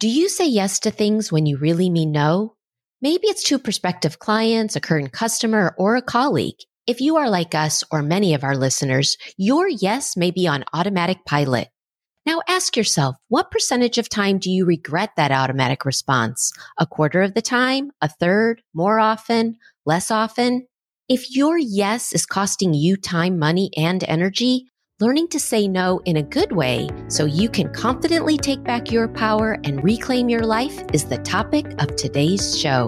Do you say yes to things when you really mean no? Maybe it's to prospective clients, a current customer, or a colleague. If you are like us or many of our listeners, your yes may be on automatic pilot. Now ask yourself, what percentage of time do you regret that automatic response? A quarter of the time? A third? More often? Less often? If your yes is costing you time, money, and energy, learning to say no in a good way so you can confidently take back your power and reclaim your life is the topic of today's show.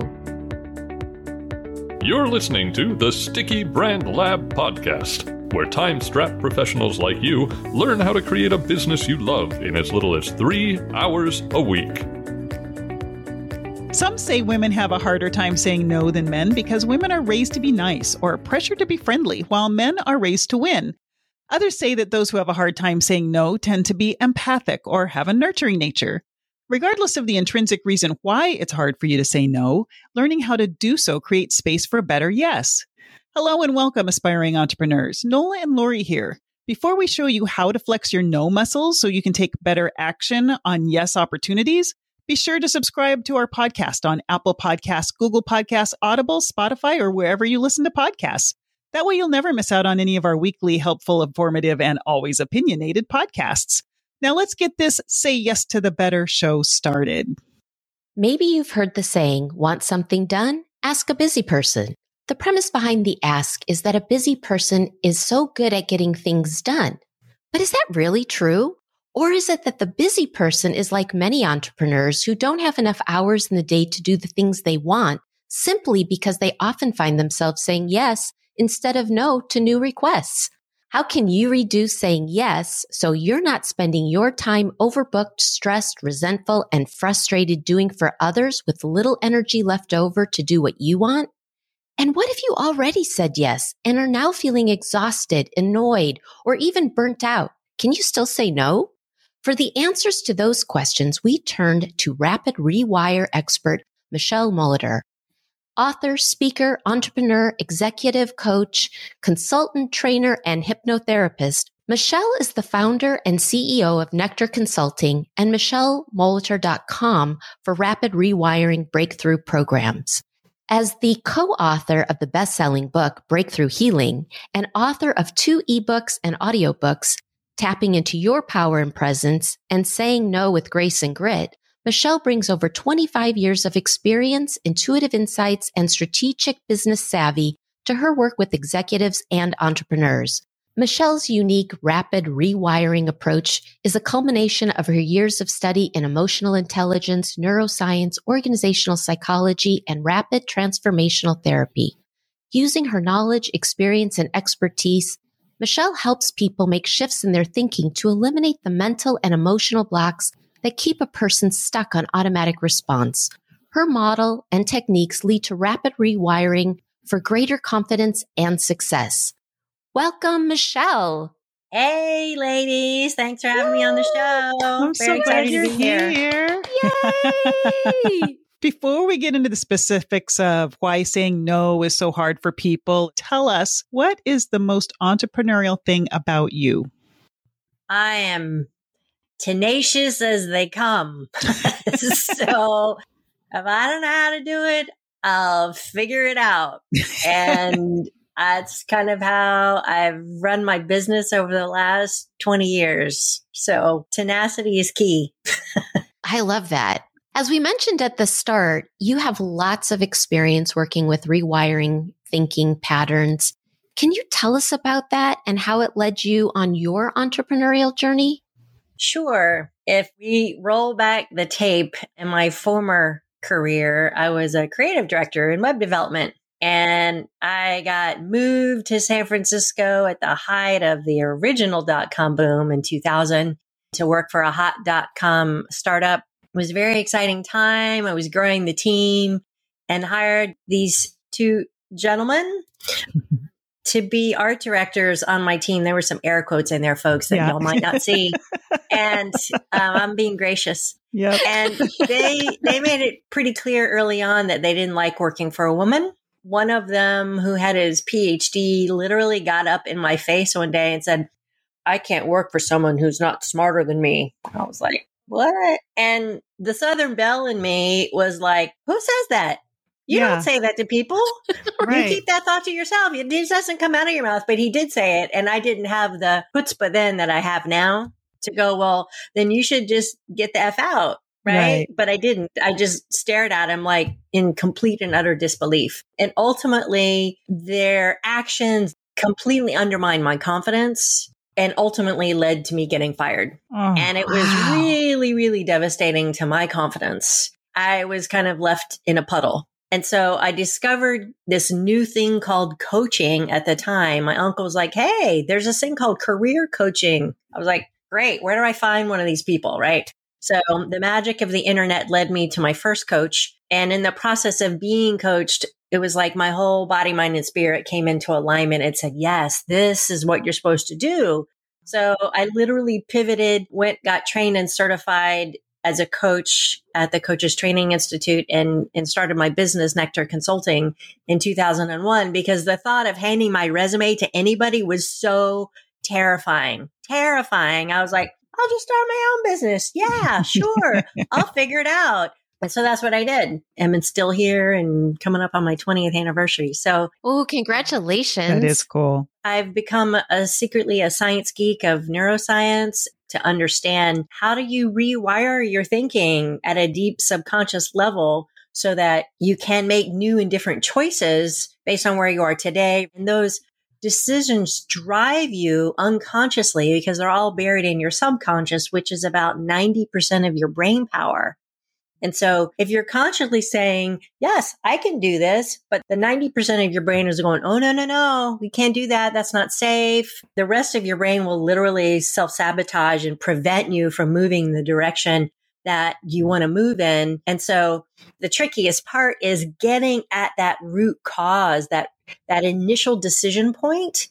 You're listening to the Sticky Brand Lab podcast, where time strapped professionals like you learn how to create a business you love in as little as three hours a week. Some say women have a harder time saying no than men because women are raised to be nice or pressured to be friendly, while men are raised to win. Others say that those who have a hard time saying no tend to be empathic or have a nurturing nature. Regardless of the intrinsic reason why it's hard for you to say no, learning how to do so creates space for a better yes. Hello and welcome, aspiring entrepreneurs. Nola and Lori here. Before we show you how to flex your no muscles so you can take better action on yes opportunities, be sure to subscribe to our podcast on Apple Podcasts, Google Podcasts, Audible, Spotify, or wherever you listen to podcasts. That way you'll never miss out on any of our weekly helpful, informative, and always opinionated podcasts. Now let's get this Say Yes to the Better show started. Maybe you've heard the saying, want something done? Ask a busy person. The premise behind the ask is that a busy person is so good at getting things done. But is that really true? Or is it that the busy person is like many entrepreneurs who don't have enough hours in the day to do the things they want simply because they often find themselves saying yes instead of no to new requests? How can you reduce saying yes so you're not spending your time overbooked, stressed, resentful, and frustrated doing for others with little energy left over to do what you want? And what if you already said yes and are now feeling exhausted, annoyed, or even burnt out? Can you still say no? For the answers to those questions, we turned to rapid rewire expert Michelle Molitor, author, speaker, entrepreneur, executive coach, consultant, trainer, and hypnotherapist. Michelle is the founder and CEO of Nectar Consulting and MichelleMolitor.com for rapid rewiring breakthrough programs. As the co-author of the best-selling book, Breakthrough Healing, and author of two ebooks and audiobooks, Tapping into Your Power and Presence and Saying No with Grace and Grit, Michelle brings over 25 years of experience, intuitive insights, and strategic business savvy to her work with executives and entrepreneurs. Michelle's unique rapid rewiring approach is a culmination of her years of study in emotional intelligence, neuroscience, organizational psychology, and rapid transformational therapy. Using her knowledge, experience, and expertise, Michelle helps people make shifts in their thinking to eliminate the mental and emotional blocks that keep a person stuck on automatic response. Her model and techniques lead to rapid rewiring for greater confidence and success. Welcome, Michelle. Hey, ladies. Thanks for having Woo! me on the show. I'm Very so glad you're here. here. Yay! Before we get into the specifics of why saying no is so hard for people, tell us what is the most entrepreneurial thing about you? I am tenacious as they come. so if I don't know how to do it, I'll figure it out. And that's kind of how I've run my business over the last 20 years. So tenacity is key. I love that. As we mentioned at the start, you have lots of experience working with rewiring thinking patterns. Can you tell us about that and how it led you on your entrepreneurial journey? Sure. If we roll back the tape in my former career, I was a creative director in web development. And I got moved to San Francisco at the height of the original dot com boom in 2000 to work for a hot dot com startup. It was a very exciting time. I was growing the team and hired these two gentlemen to be art directors on my team. There were some air quotes in there, folks, that yeah. y'all might not see. and um, I'm being gracious. Yep. And they they made it pretty clear early on that they didn't like working for a woman. One of them, who had his PhD, literally got up in my face one day and said, "I can't work for someone who's not smarter than me." I was like, what? And the Southern Belle in me was like, who says that? You Yeah. don't say that to people. Right. You keep that thought to yourself. It just doesn't come out of your mouth, but he did say it. And I didn't have the chutzpah then that I have now to go, well, then you should just get the F out. Right? Right. But I didn't. I just stared at him like in complete and utter disbelief. And ultimately, their actions completely undermined my confidence and ultimately led to me getting fired. Oh, And it was wow. really, really devastating to my confidence. I was kind of left in a puddle. And so I discovered this new thing called coaching at the time. My uncle was like, Hey, there's this thing called career coaching. I was like, Great. Where do I find one of these people? Right. So the magic of the internet led me to my first coach. And in the process of being coached, it was like my whole body, mind, and spirit came into alignment. It said, Yes, this is what you're supposed to do. So I literally pivoted, went, got trained and certified as a coach at the Coaches Training Institute and, and started my business, Nectar Consulting, in 2001 because the thought of handing my resume to anybody was so terrifying. Terrifying. I was like, I'll just start my own business. Yeah, sure. I'll figure it out. And so that's what I did. And I'm still here and coming up on my 20th anniversary. So Oh, congratulations. That is cool. I've become a secretly a science geek of neuroscience to understand how do you rewire your thinking at a deep subconscious level so that you can make new and different choices based on where you are today. And those decisions drive you unconsciously because they're all buried in your subconscious, which is about 90% of your brain power. And so if you're consciously saying, yes, I can do this, but the 90% of your brain is going, oh, no, no, no, we can't do that. That's not safe. The rest of your brain will literally self sabotage and prevent you from moving the direction that you want to move in. And so the trickiest part is getting at that root cause, that, that initial decision point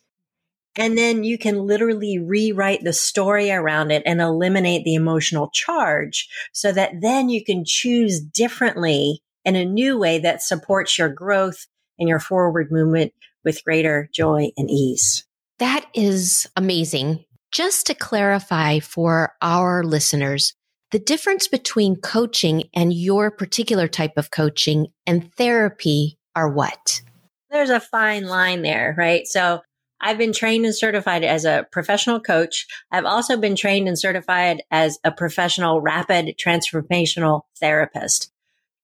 and then you can literally rewrite the story around it and eliminate the emotional charge so that then you can choose differently in a new way that supports your growth and your forward movement with greater joy and ease. That is amazing. Just to clarify for our listeners, the difference between coaching and your particular type of coaching and therapy are what? There's a fine line there, right? So I've been trained and certified as a professional coach. I've also been trained and certified as a professional rapid transformational therapist.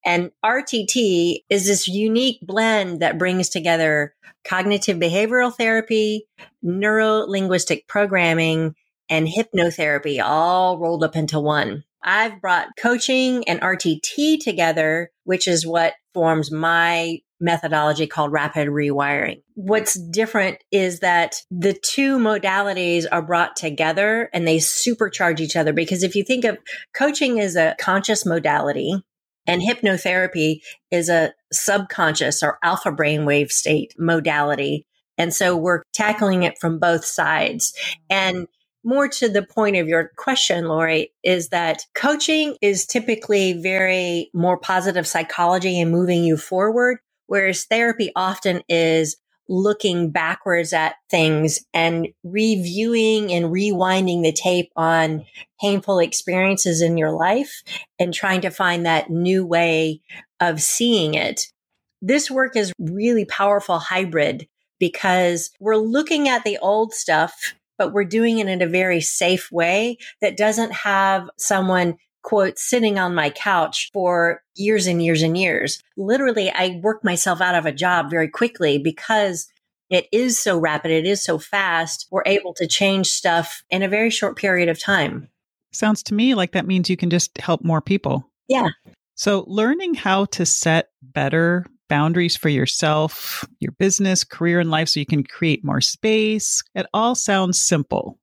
And RTT is this unique blend that brings together cognitive behavioral therapy, neuro linguistic programming, and hypnotherapy all rolled up into one. I've brought coaching and RTT together, which is what forms my methodology called rapid rewiring. What's different is that the two modalities are brought together and they supercharge each other because if you think of coaching is a conscious modality and hypnotherapy is a subconscious or alpha brainwave state modality. And so we're tackling it from both sides. And more to the point of your question, Lori, is that coaching is typically very more positive psychology and moving you forward, whereas therapy often is looking backwards at things and reviewing and rewinding the tape on painful experiences in your life and trying to find that new way of seeing it. This work is really powerful hybrid because we're looking at the old stuff but we're doing it in a very safe way that doesn't have someone quote sitting on my couch for years and years and years. Literally, I worked myself out of a job very quickly because it is so rapid, it is so fast. We're able to change stuff in a very short period of time. Sounds to me like that means you can just help more people. Yeah. So, learning how to set better boundaries for yourself, your business, career, and life so you can create more space. It all sounds simple.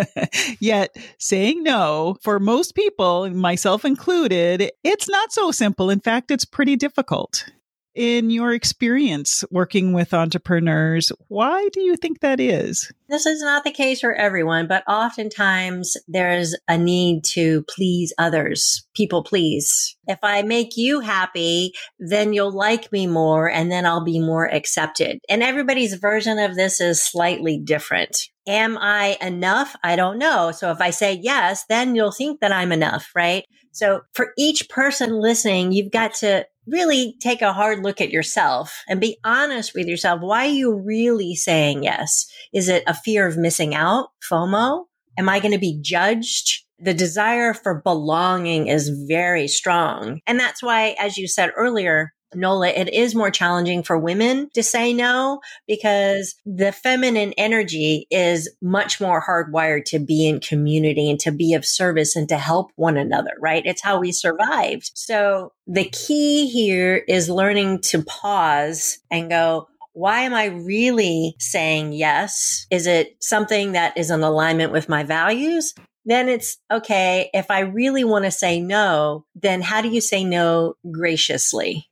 Yet, saying no for most people, myself included, it's not so simple. In fact, it's pretty difficult. In your experience working with entrepreneurs, why do you think that is? This is not the case for everyone, but oftentimes there's a need to please others, people please. If I make you happy, then you'll like me more and then I'll be more accepted. And everybody's version of this is slightly different, Am I enough? I don't know. So if I say yes, then you'll think that I'm enough, right? So for each person listening, you've got to really take a hard look at yourself and be honest with yourself. Why are you really saying yes? Is it a fear of missing out? FOMO? Am I going to be judged? The desire for belonging is very strong. And that's why, as you said earlier, Nola, it is more challenging for women to say no because the feminine energy is much more hardwired to be in community and to be of service and to help one another, right? It's how we survived. So the key here is learning to pause and go, why am I really saying yes? Is it something that is in alignment with my values? Then it's okay. If I really want to say no, then how do you say no graciously?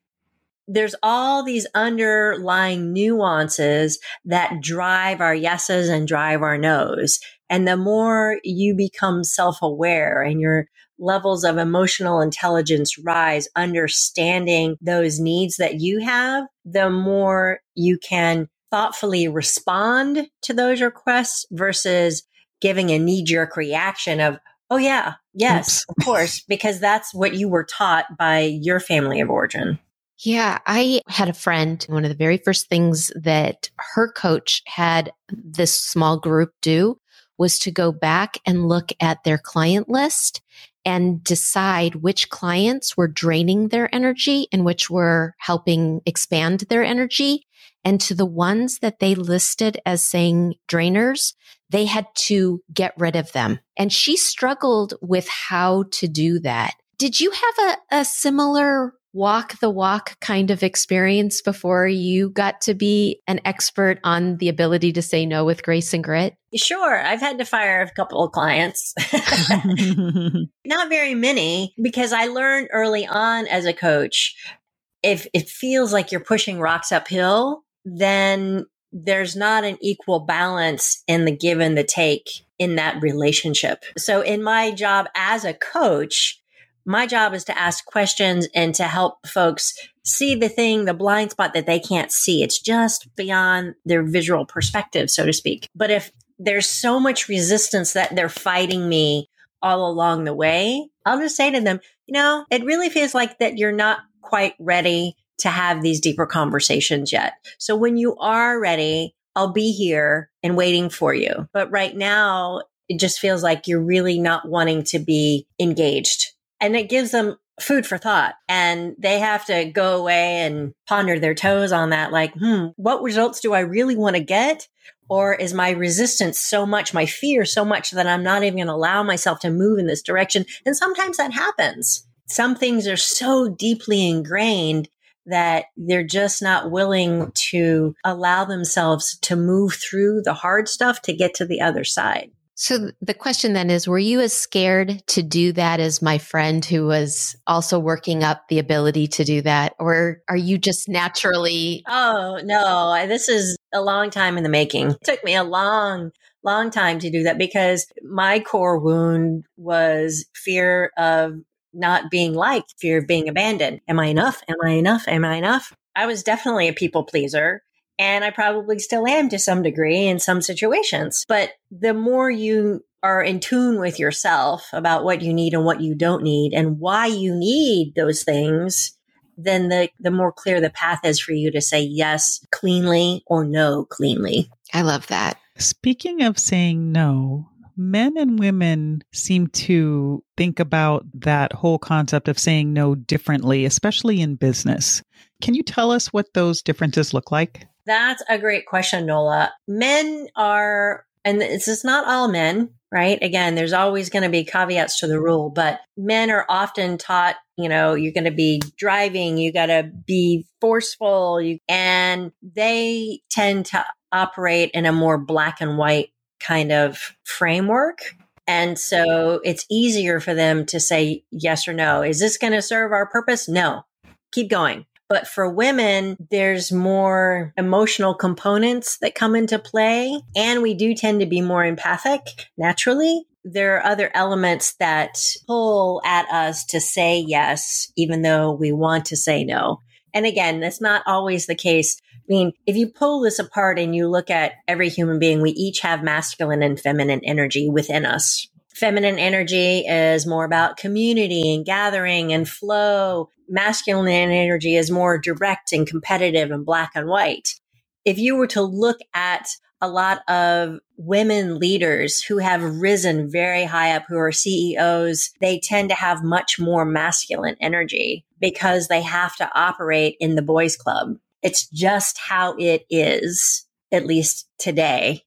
There's all these underlying nuances that drive our yeses and drive our nos. And the more you become self aware and your levels of emotional intelligence rise, understanding those needs that you have, the more you can thoughtfully respond to those requests versus giving a knee jerk reaction of, Oh yeah, yes, Oops. of course, because that's what you were taught by your family of origin. Yeah, I had a friend. One of the very first things that her coach had this small group do was to go back and look at their client list and decide which clients were draining their energy and which were helping expand their energy. And to the ones that they listed as saying drainers, they had to get rid of them. And she struggled with how to do that. Did you have a, a similar walk the walk kind of experience before you got to be an expert on the ability to say no with grace and grit? Sure. I've had to fire a couple of clients. Not very many because I learned early on as a coach if it feels like you're pushing rocks uphill, then there's not an equal balance in the give and the take in that relationship. So in my job as a coach, my job is to ask questions and to help folks see the thing, the blind spot that they can't see. It's just beyond their visual perspective, so to speak. But if there's so much resistance that they're fighting me all along the way, I'll just say to them, you know, it really feels like that you're not quite ready to have these deeper conversations yet. So when you are ready, I'll be here and waiting for you. But right now, it just feels like you're really not wanting to be engaged and it gives them food for thought. And they have to go away and ponder their toes on that like hmm what results do i really want to get? Or is my resistance so much my fear so much that i'm not even going to allow myself to move in this direction? And sometimes that happens. Some things are so deeply ingrained that they're just not willing to allow themselves to move through the hard stuff to get to the other side so the question then is, were you as scared to do that as my friend who was also working up the ability to do that? Or are you just naturally? Oh, no, this is a long time in the making. It took me a long, long time to do that because my core wound was fear of not being liked, fear of being abandoned. Am I enough? Am I enough? Am I enough? I was definitely a people pleaser. And I probably still am to some degree in some situations. But the more you are in tune with yourself about what you need and what you don't need and why you need those things, then the, the more clear the path is for you to say yes cleanly or no cleanly. I love that. Speaking of saying no, men and women seem to think about that whole concept of saying no differently, especially in business. Can you tell us what those differences look like? That's a great question, Nola. Men are, and this is not all men, right? Again, there's always going to be caveats to the rule, but men are often taught, you know, you're going to be driving, you got to be forceful, you, and they tend to operate in a more black and white kind of framework. And so it's easier for them to say yes or no. Is this going to serve our purpose? No. Keep going. But for women, there's more emotional components that come into play. And we do tend to be more empathic naturally. There are other elements that pull at us to say yes, even though we want to say no. And again, that's not always the case I mean, if you pull this apart and you look at every human being, we each have masculine and feminine energy within us. Feminine energy is more about community and gathering and flow. Masculine energy is more direct and competitive and black and white. If you were to look at a lot of women leaders who have risen very high up, who are CEOs, they tend to have much more masculine energy because they have to operate in the boys club. It's just how it is, at least today.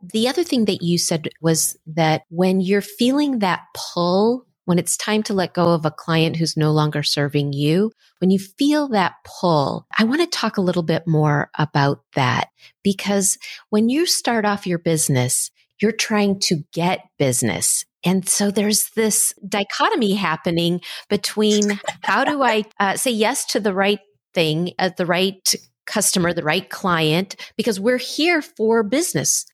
The other thing that you said was that when you're feeling that pull, when it's time to let go of a client who's no longer serving you, when you feel that pull, I want to talk a little bit more about that because when you start off your business, you're trying to get business. And so there's this dichotomy happening between how do I uh, say yes to the right thing at the right customer, the right client, because we're here for business.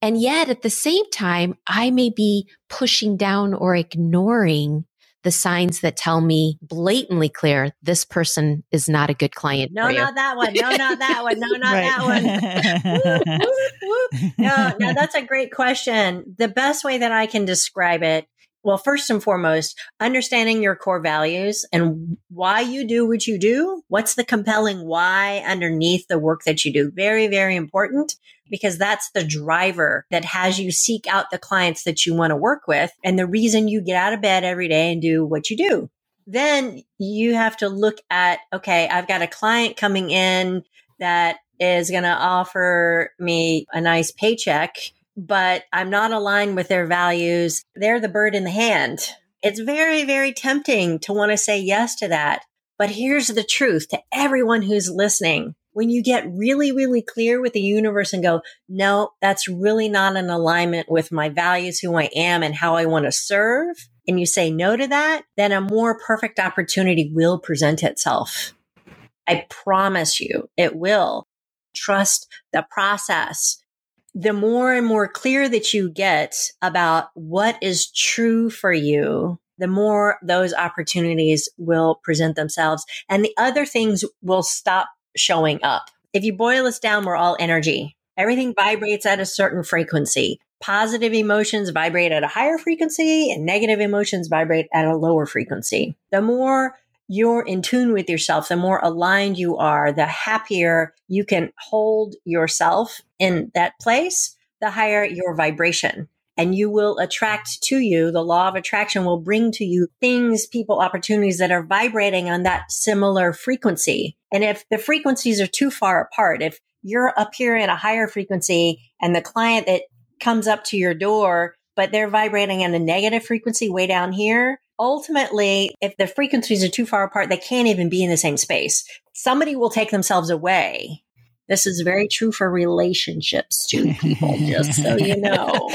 And yet at the same time, I may be pushing down or ignoring the signs that tell me blatantly clear this person is not a good client. No, not that one. No, not that one. No, not that one. no, no, that's a great question. The best way that I can describe it well, first and foremost, understanding your core values and why you do what you do. What's the compelling why underneath the work that you do? Very, very important because that's the driver that has you seek out the clients that you want to work with and the reason you get out of bed every day and do what you do. Then you have to look at, okay, I've got a client coming in that is going to offer me a nice paycheck but I'm not aligned with their values. They're the bird in the hand. It's very, very tempting to want to say yes to that. But here's the truth to everyone who's listening. When you get really, really clear with the universe and go, no, that's really not in alignment with my values, who I am and how I want to serve. And you say no to that, then a more perfect opportunity will present itself. I promise you it will. Trust the process the more and more clear that you get about what is true for you, the more those opportunities will present themselves and the other things will stop showing up. If you boil this down, we're all energy. Everything vibrates at a certain frequency. Positive emotions vibrate at a higher frequency and negative emotions vibrate at a lower frequency. The more you're in tune with yourself, the more aligned you are, the happier you can hold yourself in that place, the higher your vibration. And you will attract to you, the law of attraction will bring to you things, people, opportunities that are vibrating on that similar frequency. And if the frequencies are too far apart, if you're up here in a higher frequency and the client that comes up to your door, but they're vibrating at a negative frequency way down here, ultimately, if the frequencies are too far apart, they can't even be in the same space. Somebody will take themselves away. This is very true for relationships too, people, just so you know.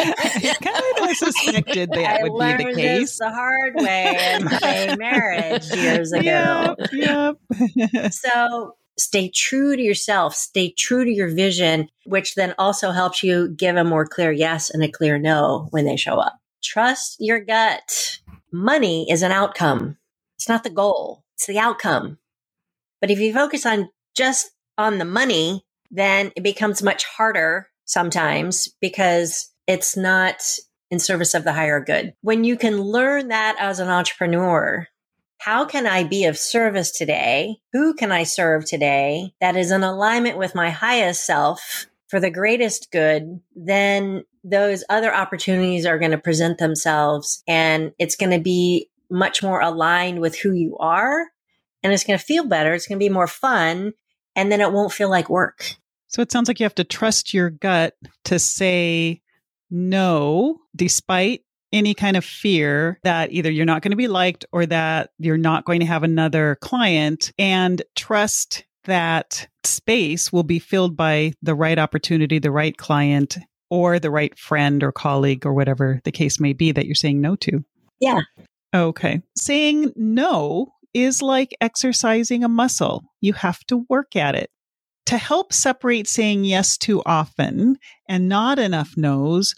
kind of suspected that I would be the case. the hard way in a marriage years ago. Yep, yep. so stay true to yourself, stay true to your vision, which then also helps you give a more clear yes and a clear no when they show up. Trust your gut money is an outcome. It's not the goal. It's the outcome. But if you focus on just on the money, then it becomes much harder sometimes because it's not in service of the higher good. When you can learn that as an entrepreneur, how can I be of service today? Who can I serve today that is in alignment with my highest self for the greatest good? Then those other opportunities are going to present themselves and it's going to be much more aligned with who you are and it's going to feel better. It's going to be more fun and then it won't feel like work. So it sounds like you have to trust your gut to say no, despite any kind of fear that either you're not going to be liked or that you're not going to have another client and trust that space will be filled by the right opportunity, the right client, or the right friend or colleague or whatever the case may be that you're saying no to. Yeah. Okay. Saying no is like exercising a muscle. You have to work at it. To help separate saying yes too often and not enough no's,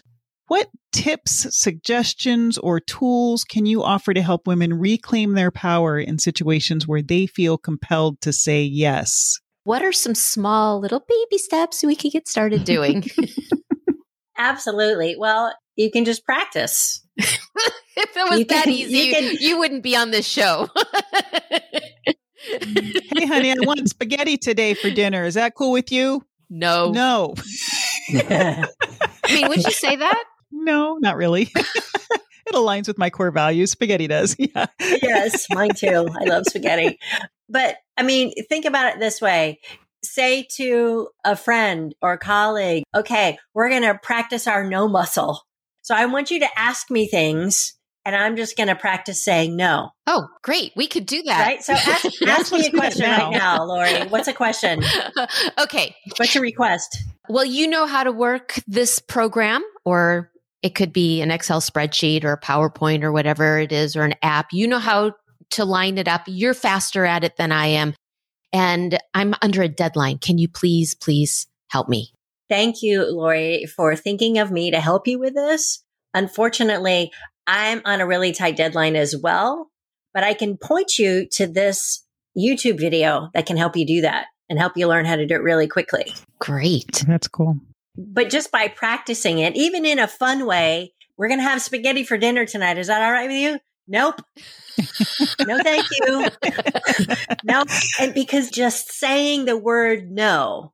what tips, suggestions, or tools can you offer to help women reclaim their power in situations where they feel compelled to say yes? what are some small little baby steps we could get started doing? Absolutely. Well, you can just practice. if it was You that can- easy, you you, can- you wouldn't be on this show. Hey, honey, I want spaghetti today for dinner. Is that cool with you? no. No, I mean, would you say that? No, not really. it aligns with my core values. Spaghetti does. Yeah. yes, mine too. I love spaghetti. But I mean, think about it this way. Say to a friend or colleague, okay, we're going to practice our no muscle. So I want you to ask me things and I'm just going to practice saying no. Oh, great. We could do that. Right. So ask, ask me a question now. right now, Lori. What's a question? okay. What's your request? Well, you know how to work this program, or it could be an Excel spreadsheet or a PowerPoint or whatever it is, or an app. You know how to line it up. You're faster at it than I am. And I'm under a deadline. Can you please, please help me? Thank you, Lori, for thinking of me to help you with this. Unfortunately, I'm on a really tight deadline as well, but I can point you to this YouTube video that can help you do that and help you learn how to do it really quickly. Great. That's cool. But just by practicing it, even in a fun way, we're going to have spaghetti for dinner tonight. Is that all right with you? Nope. no, thank you. no. And because just saying the word no,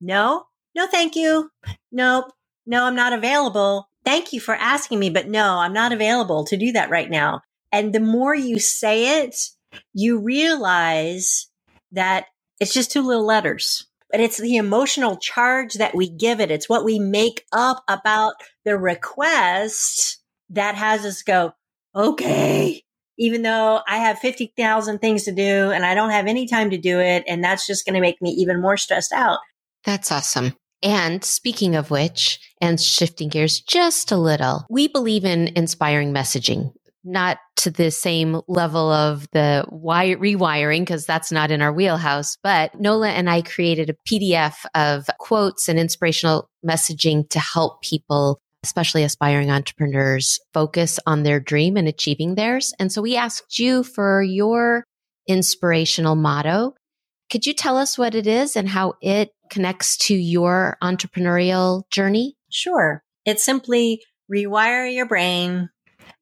no, no, thank you. Nope. No, I'm not available. Thank you for asking me, but no, I'm not available to do that right now. And the more you say it, you realize that it's just two little letters, but it's the emotional charge that we give it. It's what we make up about the request that has us go, okay, even though I have 50,000 things to do and I don't have any time to do it. And that's just going to make me even more stressed out. That's awesome. And speaking of which, and shifting gears just a little, we believe in inspiring messaging, not to the same level of the wire rewiring, because that's not in our wheelhouse. But Nola and I created a PDF of quotes and inspirational messaging to help people, especially aspiring entrepreneurs, focus on their dream and achieving theirs. And so we asked you for your inspirational motto. Could you tell us what it is and how it connects to your entrepreneurial journey? Sure. It's simply rewire your brain,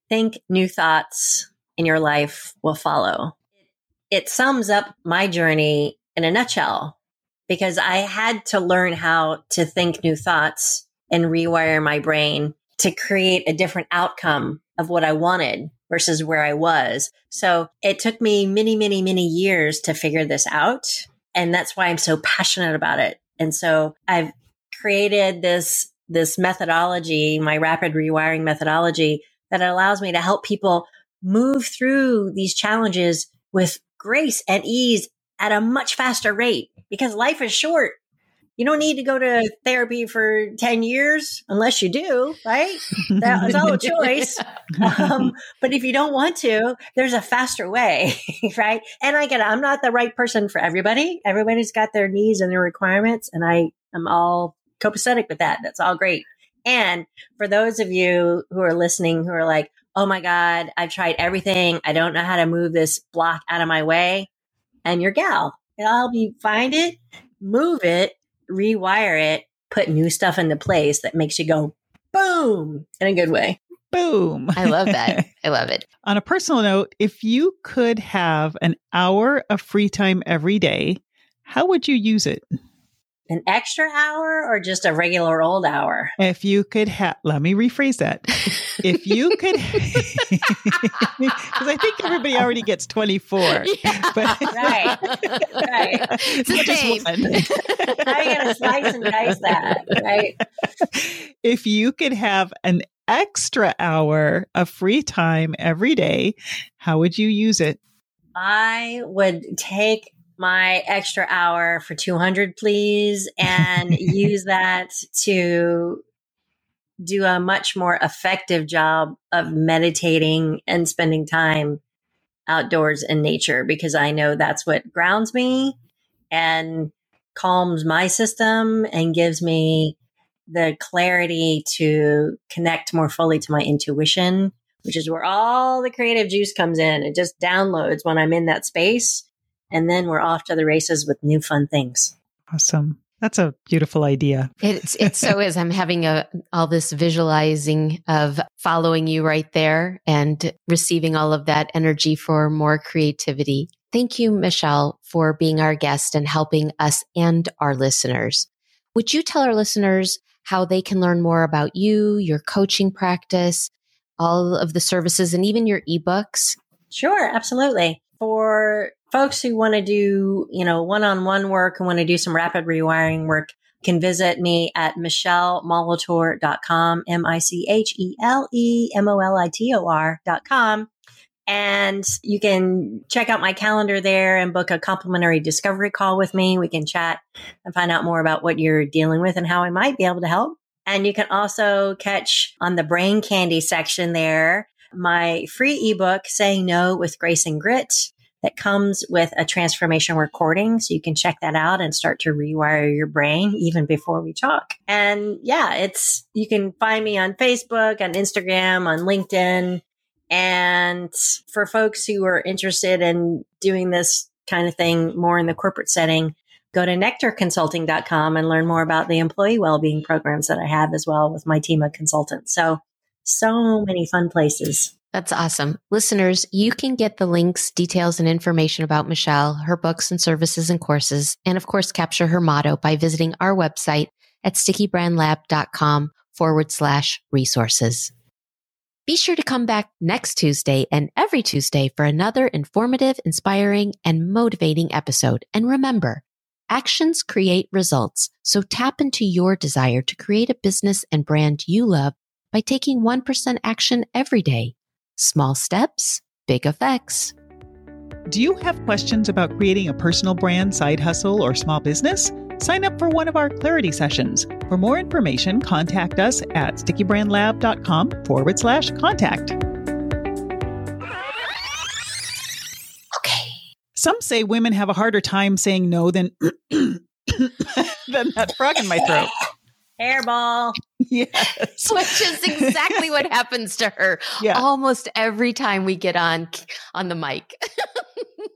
think new thoughts, in your life will follow. It sums up my journey in a nutshell because I had to learn how to think new thoughts and rewire my brain to create a different outcome of what I wanted versus where I was. So it took me many, many, many years to figure this out. And that's why I'm so passionate about it. And so I've created this, this methodology, my rapid rewiring methodology that allows me to help people move through these challenges with grace and ease at a much faster rate because life is short. You don't need to go to therapy for 10 years unless you do, right? That's all a choice. Um, but if you don't want to, there's a faster way, right? And I get it. I'm not the right person for everybody. Everybody's got their needs and their requirements. And I am all copacetic with that. That's all great. And for those of you who are listening who are like, oh my God, I've tried everything. I don't know how to move this block out of my way. And your gal, I'll be find it, move it, rewire it, put new stuff into place that makes you go boom in a good way. Boom. I love that. I love it. On a personal note, if you could have an hour of free time every day, how would you use it? An extra hour or just a regular old hour? If you could have, let me rephrase that. If you could, because I think everybody already gets 24. Yeah. But Right. Right. It's the Just one. How are you going to slice and dice that? Right. if you could have an extra hour of free time every day, how would you use it? I would take my extra hour for 200, please, and use that to do a much more effective job of meditating and spending time outdoors in nature because I know that's what grounds me and calms my system and gives me the clarity to connect more fully to my intuition, which is where all the creative juice comes in. It just downloads when I'm in that space And then we're off to the races with new fun things. Awesome. That's a beautiful idea. It's it so is. I'm having a all this visualizing of following you right there and receiving all of that energy for more creativity. Thank you, Michelle, for being our guest and helping us and our listeners. Would you tell our listeners how they can learn more about you, your coaching practice, all of the services, and even your ebooks? Sure, absolutely. For folks who want to do, you know, one-on-one work and want to do some rapid rewiring work, can visit me at michellemolitor.com, M-I-C-H-E-L-E-M-O-L-I-T-O-R.com. And you can check out my calendar there and book a complimentary discovery call with me. We can chat and find out more about what you're dealing with and how I might be able to help. And you can also catch on the brain candy section there my free ebook, Saying No with Grace and Grit, that comes with a transformation recording. So you can check that out and start to rewire your brain even before we talk. And yeah, it's, you can find me on Facebook, on Instagram, on LinkedIn. And for folks who are interested in doing this kind of thing more in the corporate setting, go to nectarconsulting.com and learn more about the employee well-being programs that I have as well with my team of consultants. So, so many fun places. That's awesome. Listeners, you can get the links, details, and information about Michelle, her books and services and courses, and of course, capture her motto by visiting our website at stickybrandlab.com forward slash resources. Be sure to come back next Tuesday and every Tuesday for another informative, inspiring, and motivating episode. And remember, actions create results. So tap into your desire to create a business and brand you love by taking 1% action every day. Small steps, big effects. Do you have questions about creating a personal brand, side hustle, or small business? Sign up for one of our clarity sessions. For more information, contact us at stickybrandlab.com forward slash contact. Okay. Some say women have a harder time saying no than than that frog in my throat. Hairball. Yes. Which is exactly what happens to her Yeah. almost every time we get on on the mic.